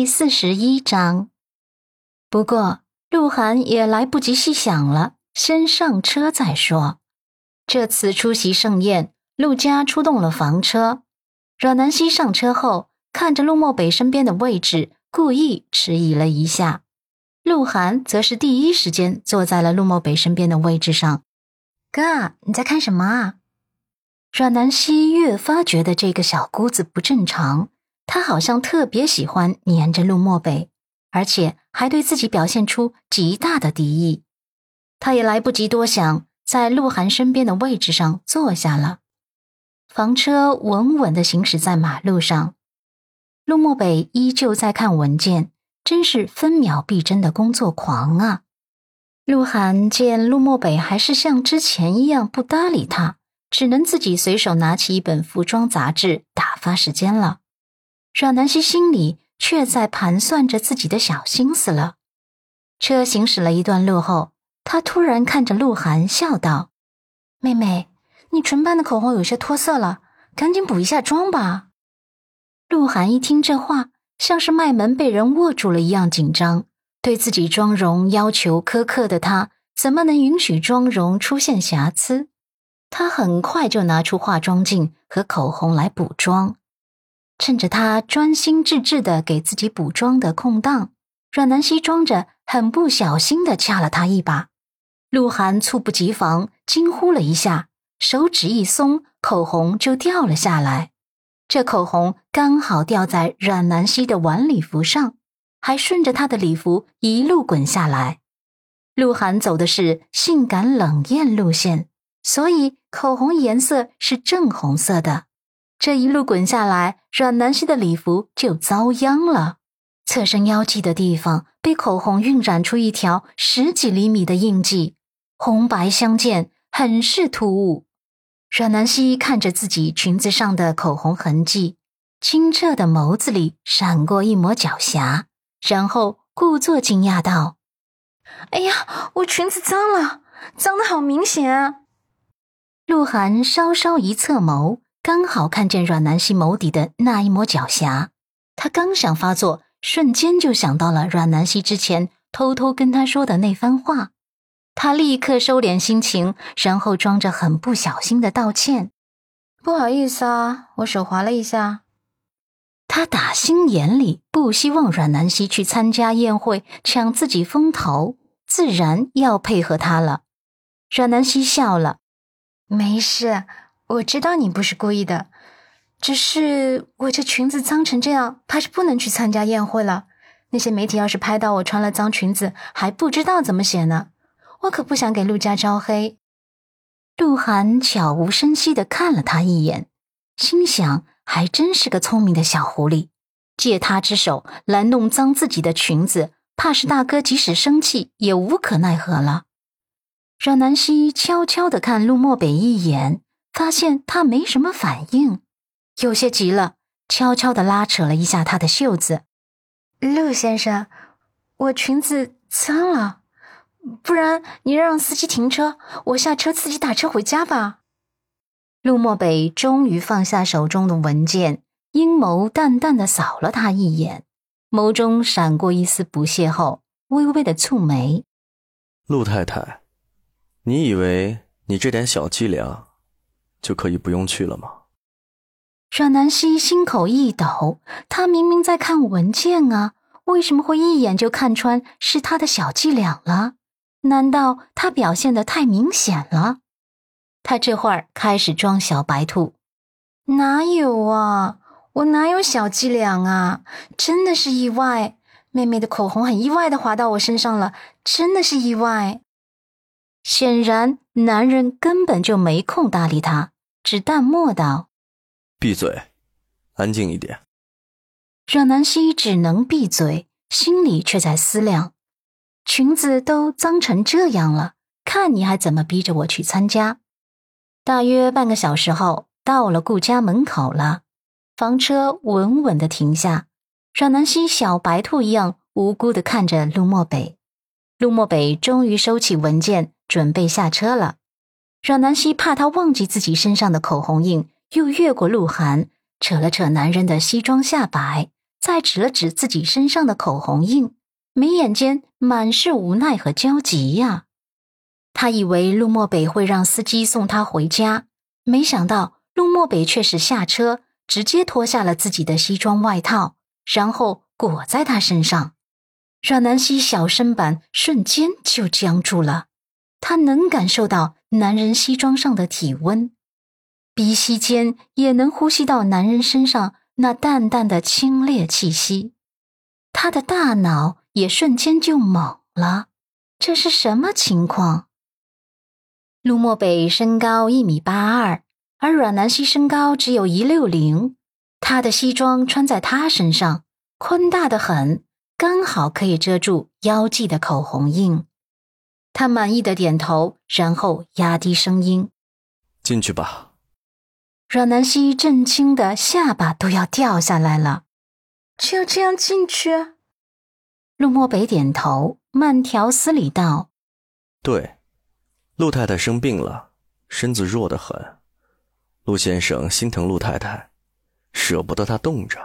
第四十一章。不过，鹿晗也来不及细想了，先上车再说。这次出席盛宴，陆家出动了房车。阮南希上车后，看着陆漠北身边的位置，故意迟疑了一下。鹿晗则是第一时间坐在了陆漠北身边的位置上。哥，你在看什么啊？阮南希越发觉得这个小姑子不正常。他好像特别喜欢黏着陆漠北，而且还对自己表现出极大的敌意。他也来不及多想，在鹿晗身边的位置上坐下了。房车稳稳地行驶在马路上，陆漠北依旧在看文件，真是分秒必争的工作狂啊！鹿晗见陆漠北还是像之前一样不搭理他，只能自己随手拿起一本服装杂志打发时间了。阮南希心里却在盘算着自己的小心思了。车行驶了一段路后，他突然看着鹿晗笑道：“妹妹，你唇瓣的口红有些脱色了，赶紧补一下妆吧。”鹿晗一听这话，像是脉门被人握住了一样紧张。对自己妆容要求苛刻的他，怎么能允许妆容出现瑕疵？他很快就拿出化妆镜和口红来补妆。趁着他专心致志的给自己补妆的空档，阮南希装着很不小心的掐了他一把。鹿晗猝不及防，惊呼了一下，手指一松，口红就掉了下来。这口红刚好掉在阮南希的晚礼服上，还顺着她的礼服一路滚下来。鹿晗走的是性感冷艳路线，所以口红颜色是正红色的。这一路滚下来，阮南希的礼服就遭殃了，侧身腰际的地方被口红晕染出一条十几厘米的印记，红白相间，很是突兀。阮南希看着自己裙子上的口红痕迹，清澈的眸子里闪过一抹狡黠，然后故作惊讶道：“哎呀，我裙子脏了，脏的好明显啊！”鹿晗稍稍一侧眸。刚好看见阮南希眸底的那一抹狡黠，他刚想发作，瞬间就想到了阮南希之前偷偷跟他说的那番话。他立刻收敛心情，然后装着很不小心的道歉：“不好意思啊，我手滑了一下。”他打心眼里不希望阮南希去参加宴会抢自己风头，自然要配合他了。阮南希笑了：“没事。”我知道你不是故意的，只是我这裙子脏成这样，怕是不能去参加宴会了。那些媒体要是拍到我穿了脏裙子，还不知道怎么写呢。我可不想给陆家招黑。鹿晗悄无声息地看了他一眼，心想：还真是个聪明的小狐狸，借他之手来弄脏自己的裙子，怕是大哥即使生气也无可奈何了。阮南希悄悄地看陆漠北一眼。发现他没什么反应，有些急了，悄悄地拉扯了一下他的袖子。陆先生，我裙子脏了，不然你让司机停车，我下车自己打车回家吧。陆漠北终于放下手中的文件，阴谋淡淡的扫了他一眼，眸中闪过一丝不屑后，微微的蹙眉。陆太太，你以为你这点小伎俩？就可以不用去了吗？阮南希心口一抖，他明明在看文件啊，为什么会一眼就看穿是他的小伎俩了？难道他表现的太明显了？他这会儿开始装小白兔，哪有啊？我哪有小伎俩啊？真的是意外，妹妹的口红很意外的滑到我身上了，真的是意外。显然，男人根本就没空搭理他，只淡漠道：“闭嘴，安静一点。”阮南希只能闭嘴，心里却在思量：裙子都脏成这样了，看你还怎么逼着我去参加。大约半个小时后，到了顾家门口了，房车稳稳的停下，阮南希小白兔一样无辜的看着陆漠北。陆漠北终于收起文件。准备下车了，阮南希怕他忘记自己身上的口红印，又越过鹿晗，扯了扯男人的西装下摆，再指了指自己身上的口红印，眉眼间满是无奈和焦急呀。他以为陆漠北会让司机送他回家，没想到陆漠北却是下车，直接脱下了自己的西装外套，然后裹在他身上。阮南希小身板瞬间就僵住了，她能感受到男人西装上的体温，鼻息间也能呼吸到男人身上那淡淡的清冽气息，他的大脑也瞬间就懵了，这是什么情况？陆漠北身高一米八二，而阮南希身高只有一六零，他的西装穿在他身上，宽大的很。刚好可以遮住腰际的口红印，他满意的点头，然后压低声音：“进去吧。”阮南希震惊的下巴都要掉下来了，就这样进去？陆漠北点头，慢条斯理道：“对，陆太太生病了，身子弱得很，陆先生心疼陆太太，舍不得她冻着，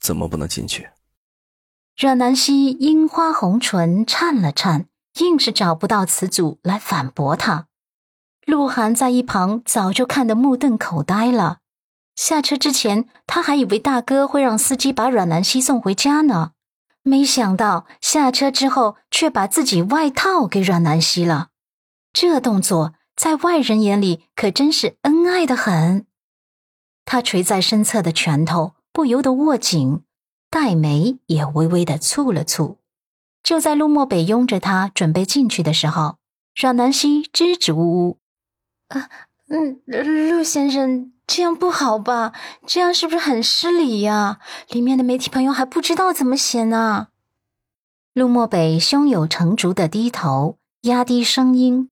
怎么不能进去？”阮南希樱花红唇颤了颤，硬是找不到词组来反驳他。鹿晗在一旁早就看得目瞪口呆了。下车之前，他还以为大哥会让司机把阮南希送回家呢，没想到下车之后却把自己外套给阮南希了。这动作在外人眼里可真是恩爱的很。他垂在身侧的拳头不由得握紧。黛眉也微微的蹙了蹙，就在陆漠北拥着他准备进去的时候，阮南希支支吾吾：“啊，嗯，陆先生，这样不好吧？这样是不是很失礼呀？里面的媒体朋友还不知道怎么写呢。”陆漠北胸有成竹的低头，压低声音：“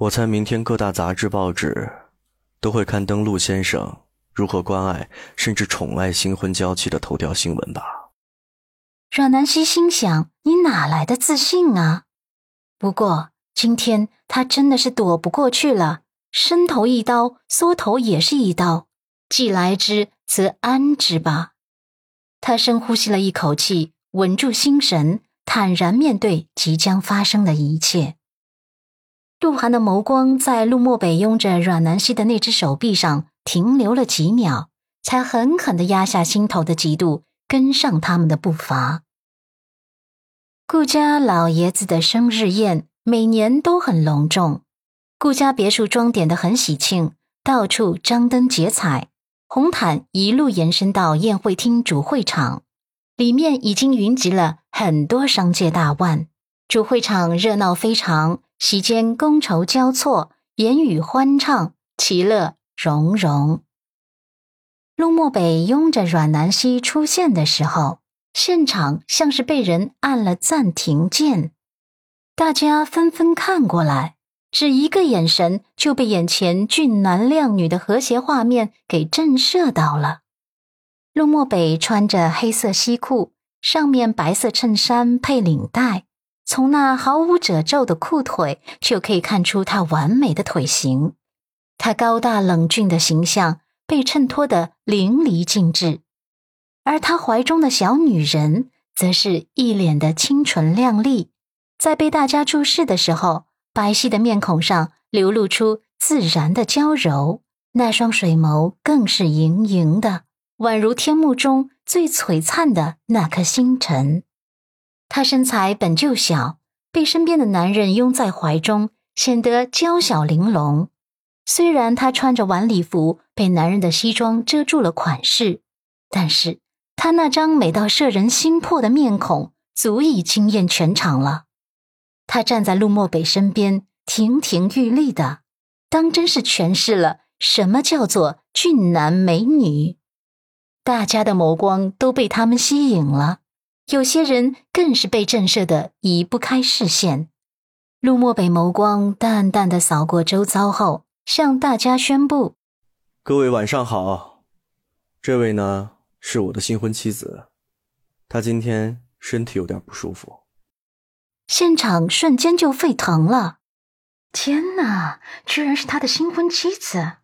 我猜明天各大杂志报纸都会刊登陆先生。”如何关爱甚至宠爱新婚娇妻的头条新闻吧？阮南希心想：“你哪来的自信啊？”不过今天他真的是躲不过去了，伸头一刀，缩头也是一刀，既来之则安之吧。他深呼吸了一口气，稳住心神，坦然面对即将发生的一切。鹿晗的眸光在陆漠北拥着阮南希的那只手臂上。停留了几秒，才狠狠的压下心头的嫉妒，跟上他们的步伐。顾家老爷子的生日宴每年都很隆重，顾家别墅装点的很喜庆，到处张灯结彩，红毯一路延伸到宴会厅主会场，里面已经云集了很多商界大腕。主会场热闹非常，席间觥筹交错，言语欢畅，其乐。融融，陆漠北拥着阮南希出现的时候，现场像是被人按了暂停键，大家纷纷看过来，只一个眼神就被眼前俊男靓女的和谐画面给震慑到了。陆漠北穿着黑色西裤，上面白色衬衫配领带，从那毫无褶皱的裤腿就可以看出他完美的腿型。他高大冷峻的形象被衬托得淋漓尽致，而他怀中的小女人则是一脸的清纯靓丽，在被大家注视的时候，白皙的面孔上流露出自然的娇柔，那双水眸更是盈盈的，宛如天幕中最璀璨的那颗星辰。她身材本就小，被身边的男人拥在怀中，显得娇小玲珑。虽然她穿着晚礼服，被男人的西装遮住了款式，但是她那张美到摄人心魄的面孔，足以惊艳全场了。她站在陆漠北身边，亭亭玉立的，当真是诠释了什么叫做俊男美女。大家的眸光都被他们吸引了，有些人更是被震慑的移不开视线。陆漠北眸光淡淡的扫过周遭后。向大家宣布：“各位晚上好，这位呢是我的新婚妻子，她今天身体有点不舒服。”现场瞬间就沸腾了。天哪，居然是他的新婚妻子！